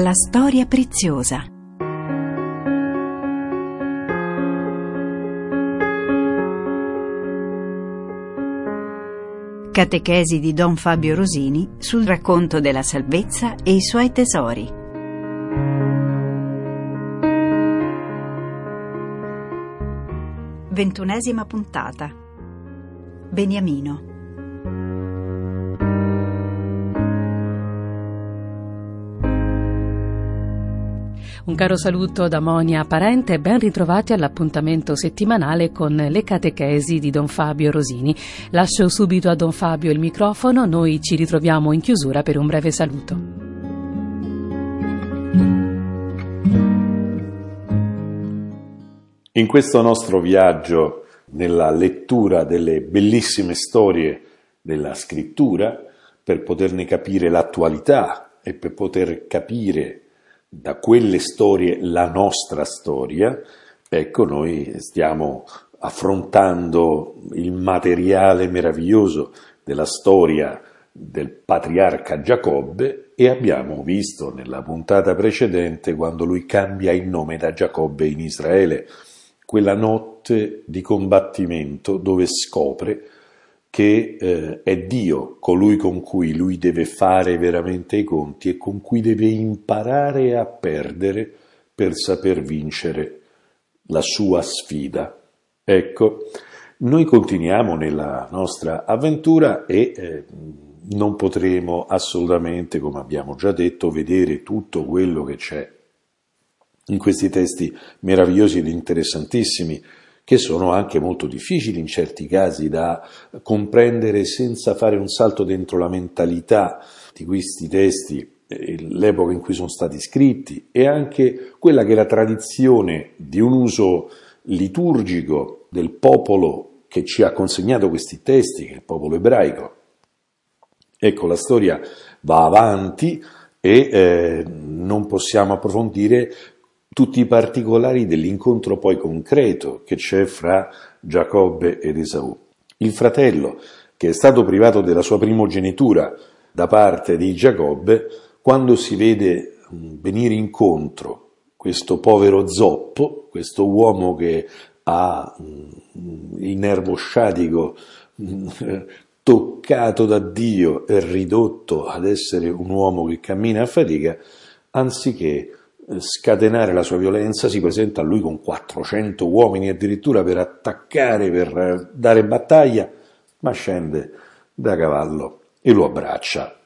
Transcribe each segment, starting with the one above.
La storia preziosa. Catechesi di Don Fabio Rosini sul racconto della salvezza e i suoi tesori. Ventunesima puntata. Beniamino. Un caro saluto da Monia Parente e ben ritrovati all'appuntamento settimanale con le catechesi di Don Fabio Rosini. Lascio subito a Don Fabio il microfono, noi ci ritroviamo in chiusura per un breve saluto. In questo nostro viaggio nella lettura delle bellissime storie della scrittura, per poterne capire l'attualità e per poter capire da quelle storie la nostra storia, ecco noi stiamo affrontando il materiale meraviglioso della storia del patriarca Giacobbe e abbiamo visto nella puntata precedente quando lui cambia il nome da Giacobbe in Israele, quella notte di combattimento dove scopre che eh, è Dio colui con cui lui deve fare veramente i conti e con cui deve imparare a perdere per saper vincere la sua sfida. Ecco, noi continuiamo nella nostra avventura e eh, non potremo assolutamente, come abbiamo già detto, vedere tutto quello che c'è in questi testi meravigliosi ed interessantissimi che sono anche molto difficili in certi casi da comprendere senza fare un salto dentro la mentalità di questi testi, l'epoca in cui sono stati scritti e anche quella che è la tradizione di un uso liturgico del popolo che ci ha consegnato questi testi, che è il popolo ebraico. Ecco, la storia va avanti e eh, non possiamo approfondire tutti i particolari dell'incontro poi concreto che c'è fra Giacobbe ed Esaù. Il fratello, che è stato privato della sua primogenitura da parte di Giacobbe, quando si vede mm, venire incontro questo povero zoppo, questo uomo che ha mm, il nervo sciatico mm, toccato da Dio e ridotto ad essere un uomo che cammina a fatica, anziché scatenare la sua violenza, si presenta a lui con 400 uomini addirittura per attaccare, per dare battaglia, ma scende da cavallo e lo abbraccia.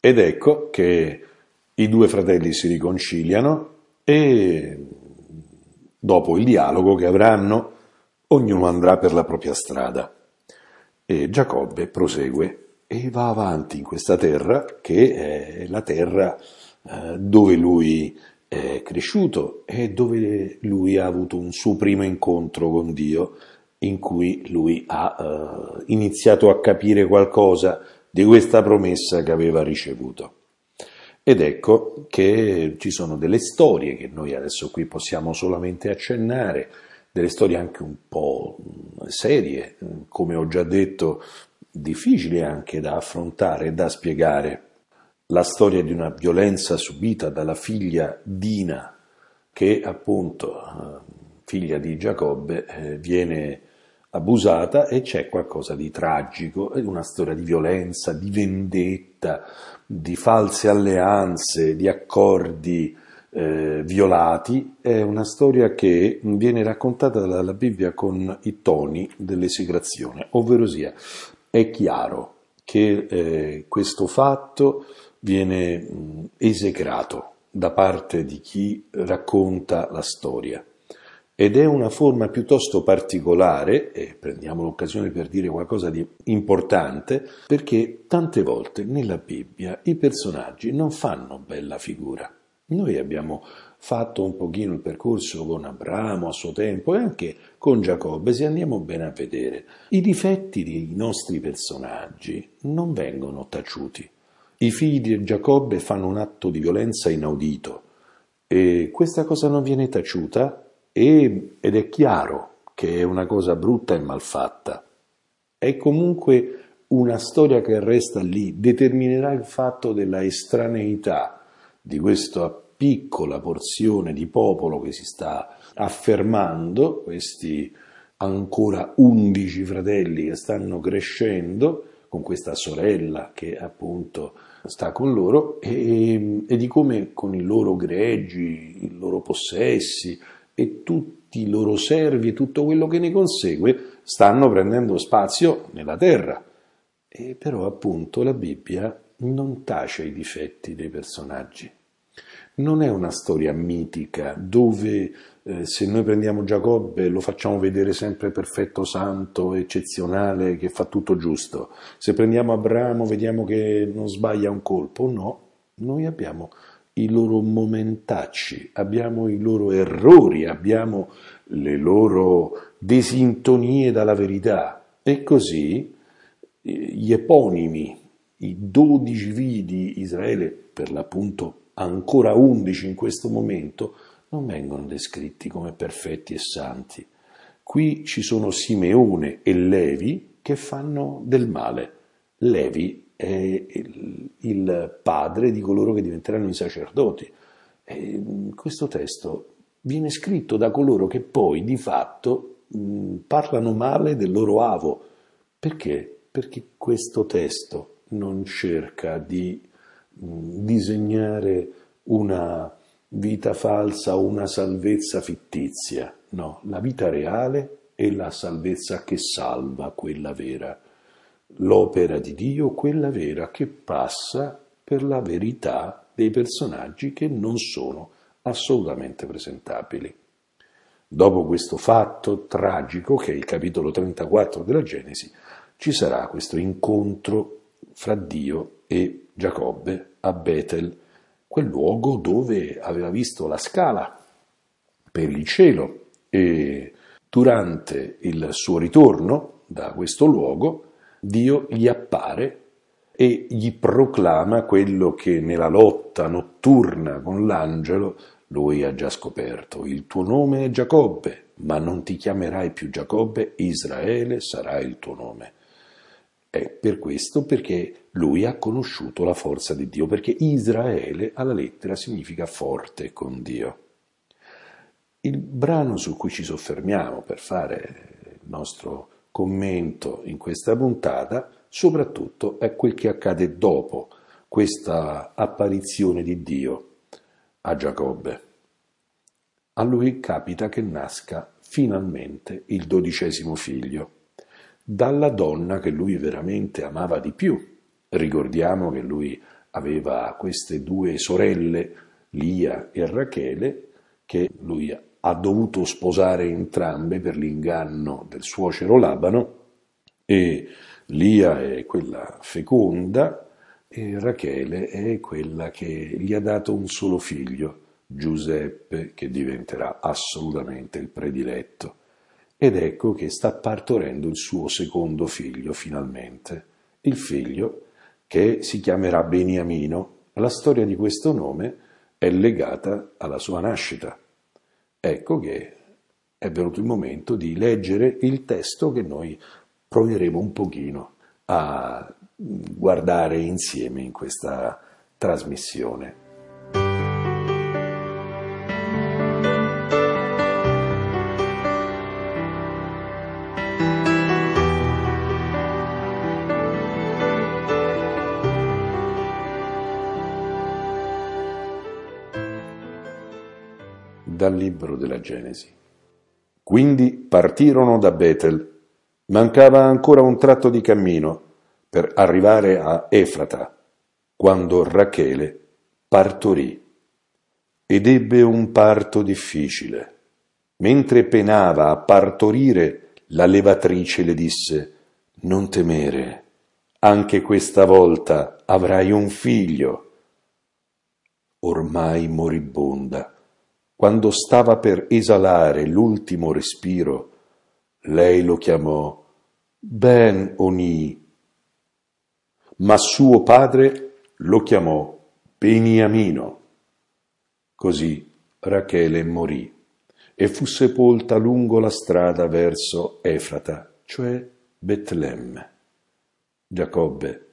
Ed ecco che i due fratelli si riconciliano e dopo il dialogo che avranno, ognuno andrà per la propria strada. E Giacobbe prosegue e va avanti in questa terra che è la terra eh, dove lui è cresciuto e dove lui ha avuto un suo primo incontro con Dio in cui lui ha uh, iniziato a capire qualcosa di questa promessa che aveva ricevuto. Ed ecco che ci sono delle storie che noi adesso qui possiamo solamente accennare, delle storie anche un po' serie, come ho già detto, difficili anche da affrontare e da spiegare la storia di una violenza subita dalla figlia Dina, che appunto, eh, figlia di Giacobbe, eh, viene abusata e c'è qualcosa di tragico, una storia di violenza, di vendetta, di false alleanze, di accordi eh, violati, è una storia che viene raccontata dalla Bibbia con i toni dell'esecrazione, ovvero sia è chiaro che eh, questo fatto viene esecrato da parte di chi racconta la storia ed è una forma piuttosto particolare, e prendiamo l'occasione per dire qualcosa di importante, perché tante volte nella Bibbia i personaggi non fanno bella figura. Noi abbiamo fatto un pochino il percorso con Abramo a suo tempo e anche con Giacobbe, se andiamo bene a vedere, i difetti dei nostri personaggi non vengono taciuti. I figli di Giacobbe fanno un atto di violenza inaudito e questa cosa non viene taciuta e, ed è chiaro che è una cosa brutta e malfatta. È comunque una storia che resta lì, determinerà il fatto della estraneità di questo piccola porzione di popolo che si sta affermando, questi ancora undici fratelli che stanno crescendo, con questa sorella che appunto sta con loro, e, e di come con i loro greggi, i loro possessi e tutti i loro servi e tutto quello che ne consegue stanno prendendo spazio nella terra. E però appunto la Bibbia non tace i difetti dei personaggi. Non è una storia mitica dove eh, se noi prendiamo Giacobbe lo facciamo vedere sempre perfetto, santo, eccezionale, che fa tutto giusto. Se prendiamo Abramo vediamo che non sbaglia un colpo. No, noi abbiamo i loro momentacci, abbiamo i loro errori, abbiamo le loro desintonie dalla verità. E così eh, gli eponimi i dodici figli di Israele, per l'appunto ancora undici in questo momento, non vengono descritti come perfetti e santi. Qui ci sono Simeone e Levi che fanno del male. Levi è il padre di coloro che diventeranno i sacerdoti. E questo testo viene scritto da coloro che poi di fatto mh, parlano male del loro avo. Perché? Perché questo testo non cerca di mm, disegnare una vita falsa o una salvezza fittizia, no, la vita reale è la salvezza che salva, quella vera, l'opera di Dio, quella vera che passa per la verità dei personaggi che non sono assolutamente presentabili. Dopo questo fatto tragico, che è il capitolo 34 della Genesi, ci sarà questo incontro fra Dio e Giacobbe a Betel, quel luogo dove aveva visto la scala per il cielo e durante il suo ritorno da questo luogo Dio gli appare e gli proclama quello che nella lotta notturna con l'angelo lui ha già scoperto. Il tuo nome è Giacobbe, ma non ti chiamerai più Giacobbe, Israele sarà il tuo nome. È per questo perché lui ha conosciuto la forza di Dio, perché Israele alla lettera significa forte con Dio. Il brano su cui ci soffermiamo per fare il nostro commento in questa puntata, soprattutto è quel che accade dopo questa apparizione di Dio a Giacobbe. A lui capita che nasca finalmente il dodicesimo figlio dalla donna che lui veramente amava di più. Ricordiamo che lui aveva queste due sorelle, Lia e Rachele, che lui ha dovuto sposare entrambe per l'inganno del suocero Labano e Lia è quella feconda e Rachele è quella che gli ha dato un solo figlio, Giuseppe, che diventerà assolutamente il prediletto. Ed ecco che sta partorendo il suo secondo figlio finalmente, il figlio che si chiamerà Beniamino. La storia di questo nome è legata alla sua nascita. Ecco che è venuto il momento di leggere il testo che noi proveremo un pochino a guardare insieme in questa trasmissione. Dal libro della Genesi. Quindi partirono da Betel. Mancava ancora un tratto di cammino per arrivare a Efrata, quando Rachele partorì ed ebbe un parto difficile. Mentre penava a partorire, la levatrice le disse Non temere, anche questa volta avrai un figlio. Ormai moribonda quando stava per esalare l'ultimo respiro, lei lo chiamò Ben Oni, ma suo padre lo chiamò Beniamino. Così Rachele morì e fu sepolta lungo la strada verso Efrata, cioè Betlemme. Giacobbe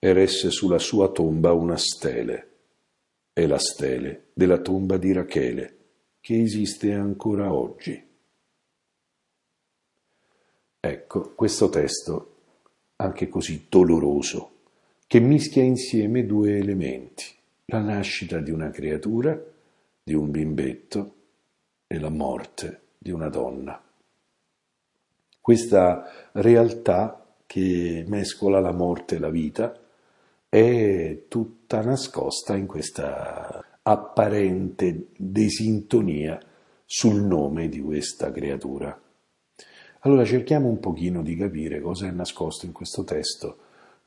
eresse sulla sua tomba una stele. è la stele della tomba di Rachele, che esiste ancora oggi. Ecco, questo testo, anche così doloroso, che mischia insieme due elementi, la nascita di una creatura, di un bimbetto, e la morte di una donna. Questa realtà che mescola la morte e la vita è tutta nascosta in questa apparente disintonia sul nome di questa creatura. Allora cerchiamo un pochino di capire cosa è nascosto in questo testo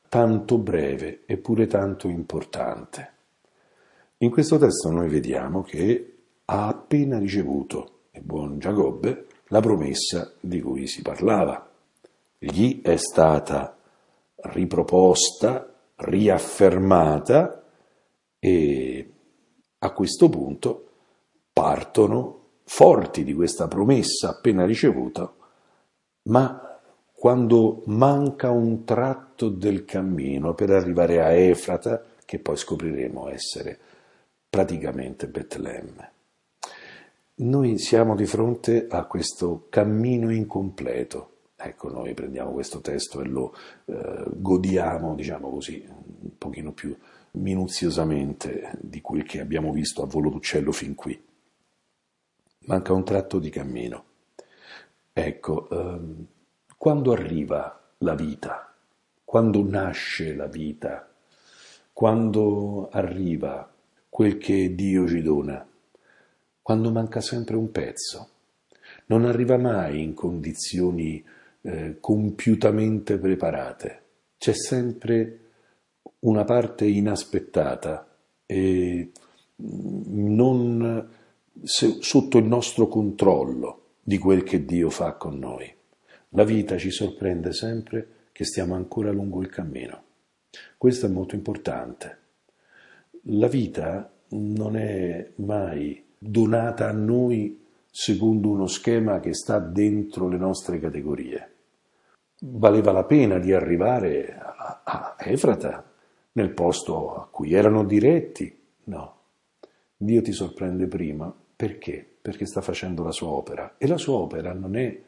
tanto breve eppure tanto importante. In questo testo noi vediamo che ha appena ricevuto il buon Giacobbe la promessa di cui si parlava. Gli è stata riproposta, riaffermata e a questo punto partono forti di questa promessa appena ricevuta, ma quando manca un tratto del cammino per arrivare a Efrata, che poi scopriremo essere praticamente Betlemme. Noi siamo di fronte a questo cammino incompleto. Ecco, noi prendiamo questo testo e lo eh, godiamo, diciamo così, un pochino più minuziosamente di quel che abbiamo visto a volo d'uccello fin qui. Manca un tratto di cammino. Ecco, ehm, quando arriva la vita, quando nasce la vita, quando arriva quel che Dio ci dona, quando manca sempre un pezzo. Non arriva mai in condizioni eh, compiutamente preparate. C'è sempre una parte inaspettata e non sotto il nostro controllo di quel che Dio fa con noi. La vita ci sorprende sempre che stiamo ancora lungo il cammino. Questo è molto importante. La vita non è mai donata a noi secondo uno schema che sta dentro le nostre categorie. Valeva la pena di arrivare a Efrata, nel posto a cui erano diretti? No. Dio ti sorprende prima. Perché? Perché sta facendo la sua opera. E la sua opera non è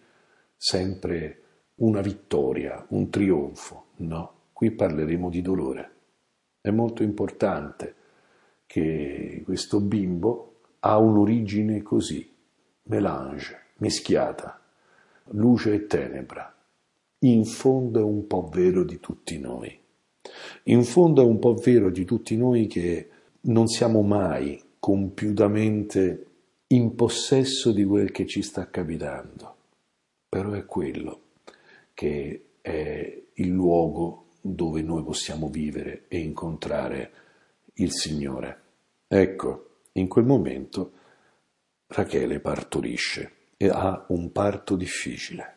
sempre una vittoria, un trionfo. No. Qui parleremo di dolore. È molto importante che questo bimbo ha un'origine così, melange, mischiata, luce e tenebra. In fondo è un po' vero di tutti noi. In fondo è un po' vero di tutti noi che non siamo mai compiutamente in possesso di quel che ci sta capitando, però è quello che è il luogo dove noi possiamo vivere e incontrare il Signore. Ecco, in quel momento Rachele partorisce e ha un parto difficile,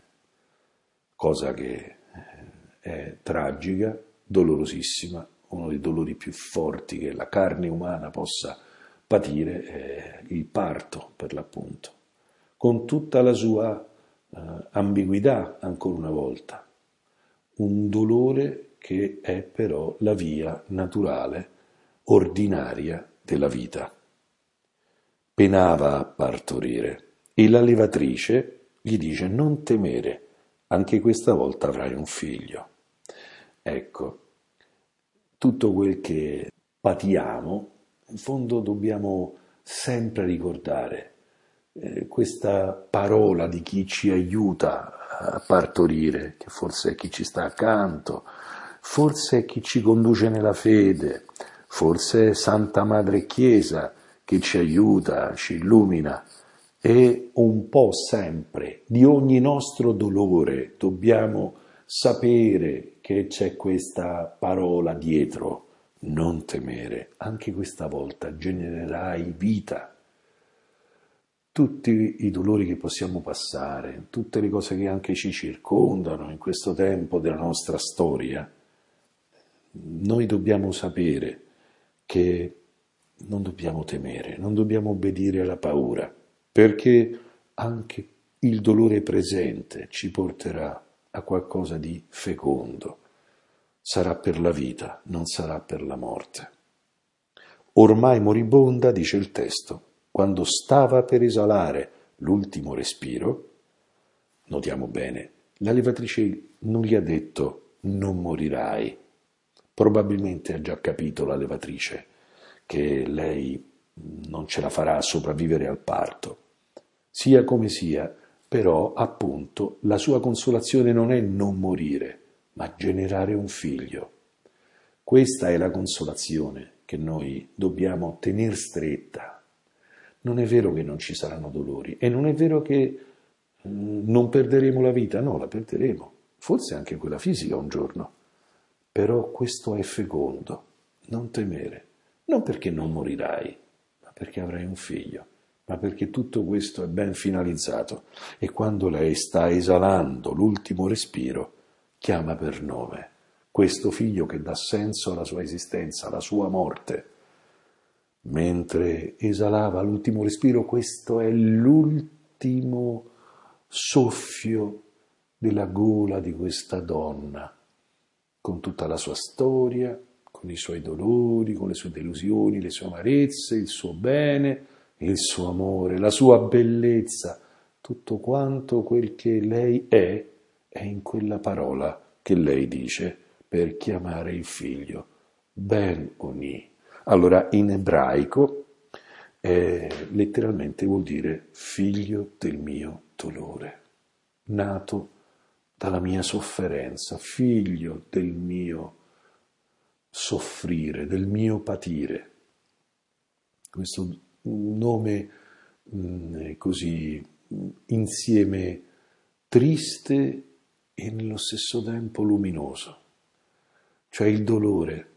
cosa che eh, è tragica, dolorosissima, uno dei dolori più forti che la carne umana possa patire è il parto, per l'appunto, con tutta la sua uh, ambiguità, ancora una volta. Un dolore che è però la via naturale, ordinaria della vita penava a partorire e la levatrice gli dice non temere, anche questa volta avrai un figlio. Ecco, tutto quel che patiamo, in fondo dobbiamo sempre ricordare eh, questa parola di chi ci aiuta a partorire, che forse è chi ci sta accanto, forse è chi ci conduce nella fede, forse è Santa Madre Chiesa, che ci aiuta, ci illumina. E un po' sempre di ogni nostro dolore dobbiamo sapere che c'è questa parola dietro, non temere, anche questa volta genererai vita. Tutti i dolori che possiamo passare, tutte le cose che anche ci circondano in questo tempo della nostra storia, noi dobbiamo sapere che non dobbiamo temere, non dobbiamo obbedire alla paura, perché anche il dolore presente ci porterà a qualcosa di fecondo. Sarà per la vita, non sarà per la morte. ormai moribonda, dice il testo, quando stava per esalare l'ultimo respiro, notiamo bene, la levatrice non gli ha detto non morirai. Probabilmente ha già capito la levatrice che lei non ce la farà a sopravvivere al parto. Sia come sia, però, appunto, la sua consolazione non è non morire, ma generare un figlio. Questa è la consolazione che noi dobbiamo tenere stretta. Non è vero che non ci saranno dolori e non è vero che mm, non perderemo la vita, no, la perderemo, forse anche quella fisica un giorno. Però questo è fecondo, non temere, non perché non morirai, ma perché avrai un figlio ma perché tutto questo è ben finalizzato e quando lei sta esalando l'ultimo respiro, chiama per nome questo figlio che dà senso alla sua esistenza, alla sua morte. Mentre esalava l'ultimo respiro, questo è l'ultimo soffio della gola di questa donna, con tutta la sua storia, con i suoi dolori, con le sue delusioni, le sue amarezze, il suo bene, il suo amore, la sua bellezza, tutto quanto quel che lei è, è in quella parola che lei dice per chiamare il figlio, Ben Oni. Allora, in ebraico, eh, letteralmente vuol dire figlio del mio dolore, nato dalla mia sofferenza, figlio del mio soffrire, del mio patire. Questo un nome mh, mm, così insieme triste e nello stesso tempo luminoso. Cioè il dolore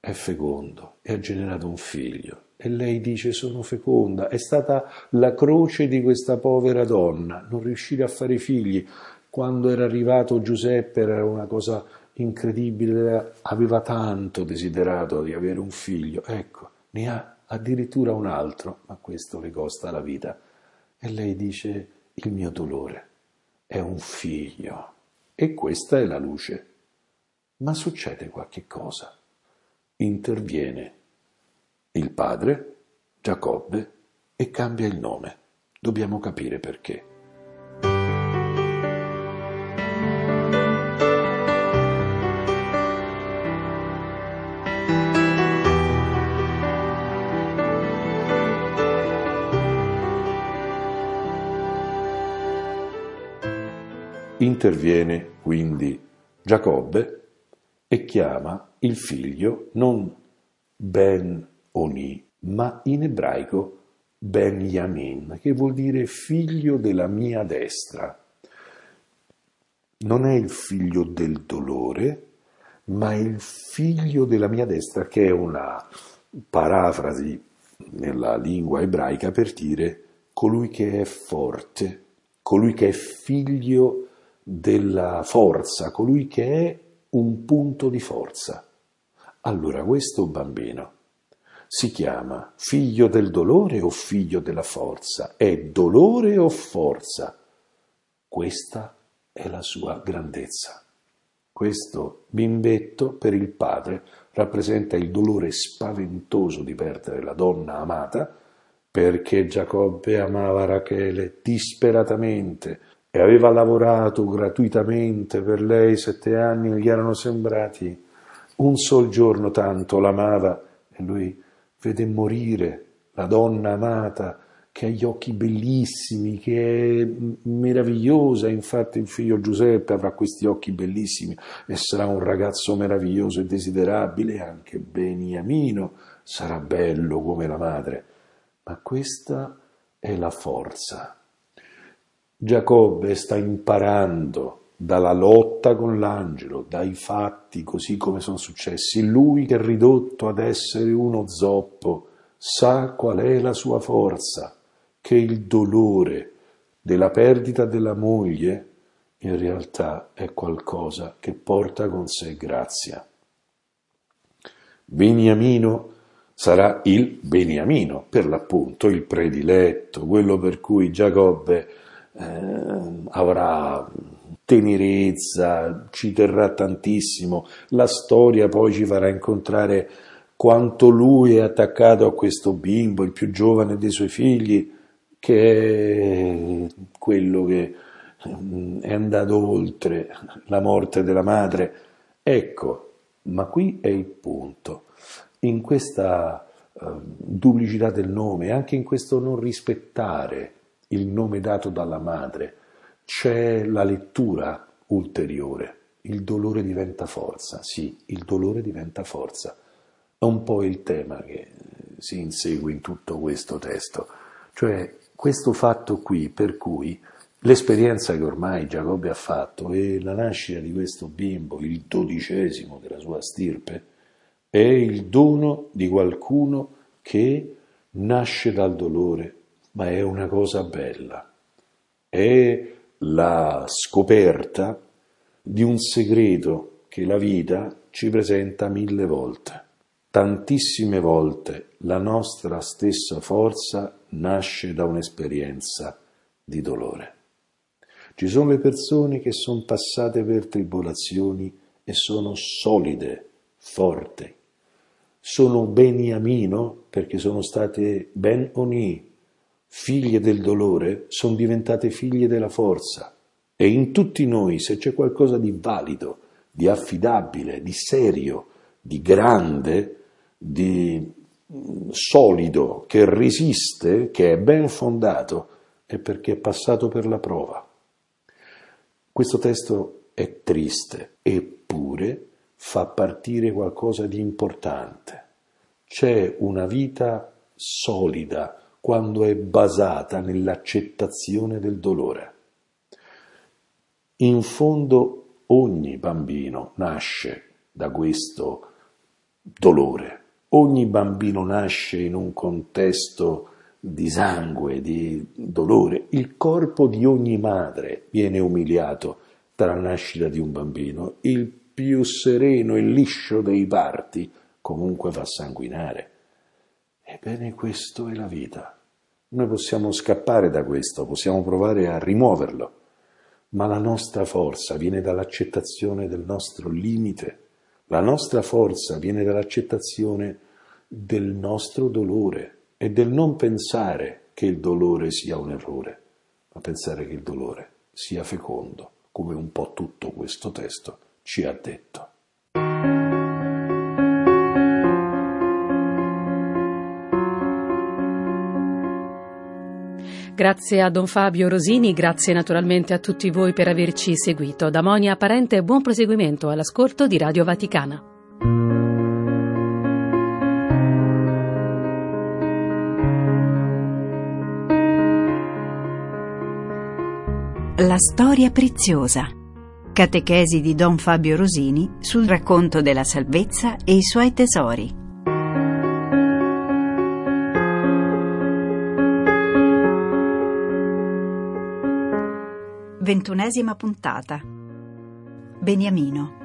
è fecondo e ha generato un figlio. E lei dice sono feconda, è stata la croce di questa povera donna, non riuscire a fare figli. Quando era arrivato Giuseppe era una cosa incredibile, aveva tanto desiderato di avere un figlio. Ecco, ne ha addirittura un altro, ma questo le costa la vita. E lei dice, il mio dolore è un figlio. E questa è la luce. Ma succede qualche cosa. Interviene il padre, Giacobbe, e cambia il nome. Dobbiamo capire perché. Interviene quindi Giacobbe e chiama il figlio non Ben Oni, ma in ebraico Ben Yamin, che vuol dire figlio della mia destra. Non è il figlio del dolore, ma il figlio della mia destra, che è una parafrasi nella lingua ebraica per dire colui che è forte, colui che è figlio della forza, colui che è un punto di forza. Allora questo bambino si chiama figlio del dolore o figlio della forza? È dolore o forza? Questa è la sua grandezza. Questo bimbetto per il padre rappresenta il dolore spaventoso di perdere la donna amata, perché Giacobbe amava Rachele disperatamente, e aveva lavorato gratuitamente per lei sette anni, gli erano sembrati un sol giorno tanto l'amava e lui vede morire la donna amata che ha gli occhi bellissimi, che è meravigliosa, infatti il figlio Giuseppe avrà questi occhi bellissimi e sarà un ragazzo meraviglioso e desiderabile, anche Beniamino. Sarà bello come la madre, ma questa è la forza Giacobbe sta imparando dalla lotta con l'angelo, dai fatti così come sono successi. Lui che è ridotto ad essere uno zoppo sa qual è la sua forza, che il dolore della perdita della moglie in realtà è qualcosa che porta con sé grazia. Beniamino sarà il Beniamino, per l'appunto il prediletto, quello per cui Giacobbe eh, avrà tenerezza, ci terrà tantissimo, la storia poi ci farà incontrare quanto lui è attaccato a questo bimbo, il più giovane dei suoi figli, che è quello che mm, è andato oltre la morte della madre. Ecco, ma qui è il punto. In questa uh, duplicità del nome, anche in questo non rispettare il nome dato dalla madre, c'è la lettura ulteriore. Il dolore diventa forza, sì, il dolore diventa forza. È un po' il tema che si insegue in tutto questo testo, cioè questo fatto qui per cui l'esperienza che ormai Giacobbe ha fatto e la nascita di questo bimbo, il dodicesimo della sua stirpe, è il dono di qualcuno che nasce dal dolore, ma è una cosa bella. È la scoperta di un segreto che la vita ci presenta mille volte. Tantissime volte la nostra stessa forza nasce da un'esperienza di dolore. Ci sono le persone che sono passate per tribolazioni e sono solide, forti. Sono beniamino perché sono state ben oni, figlie del dolore, sono diventate figlie della forza. E in tutti noi, se c'è qualcosa di valido, di affidabile, di serio, di grande, di mm, solido, che resiste, che è ben fondato, è perché è passato per la prova. Questo testo è triste, eppure fa partire qualcosa di importante. C'è una vita solida quando è basata nell'accettazione del dolore. In fondo ogni bambino nasce da questo dolore, ogni bambino nasce in un contesto di sangue, di dolore. Il corpo di ogni madre viene umiliato dalla nascita di un bambino. Il più sereno e liscio dei parti comunque fa sanguinare. Ebbene, questo è la vita. Noi possiamo scappare da questo, possiamo provare a rimuoverlo, ma la nostra forza viene dall'accettazione del nostro limite, la nostra forza viene dall'accettazione del nostro dolore, e del non pensare che il dolore sia un errore, ma pensare che il dolore sia fecondo, come un po' tutto questo testo ci ha detto. Grazie a Don Fabio Rosini, grazie naturalmente a tutti voi per averci seguito. Da Monia Parente buon proseguimento all'ascolto di Radio Vaticana. La storia preziosa. Catechesi di Don Fabio Rosini sul racconto della salvezza e i suoi tesori. Ventunesima puntata. Beniamino.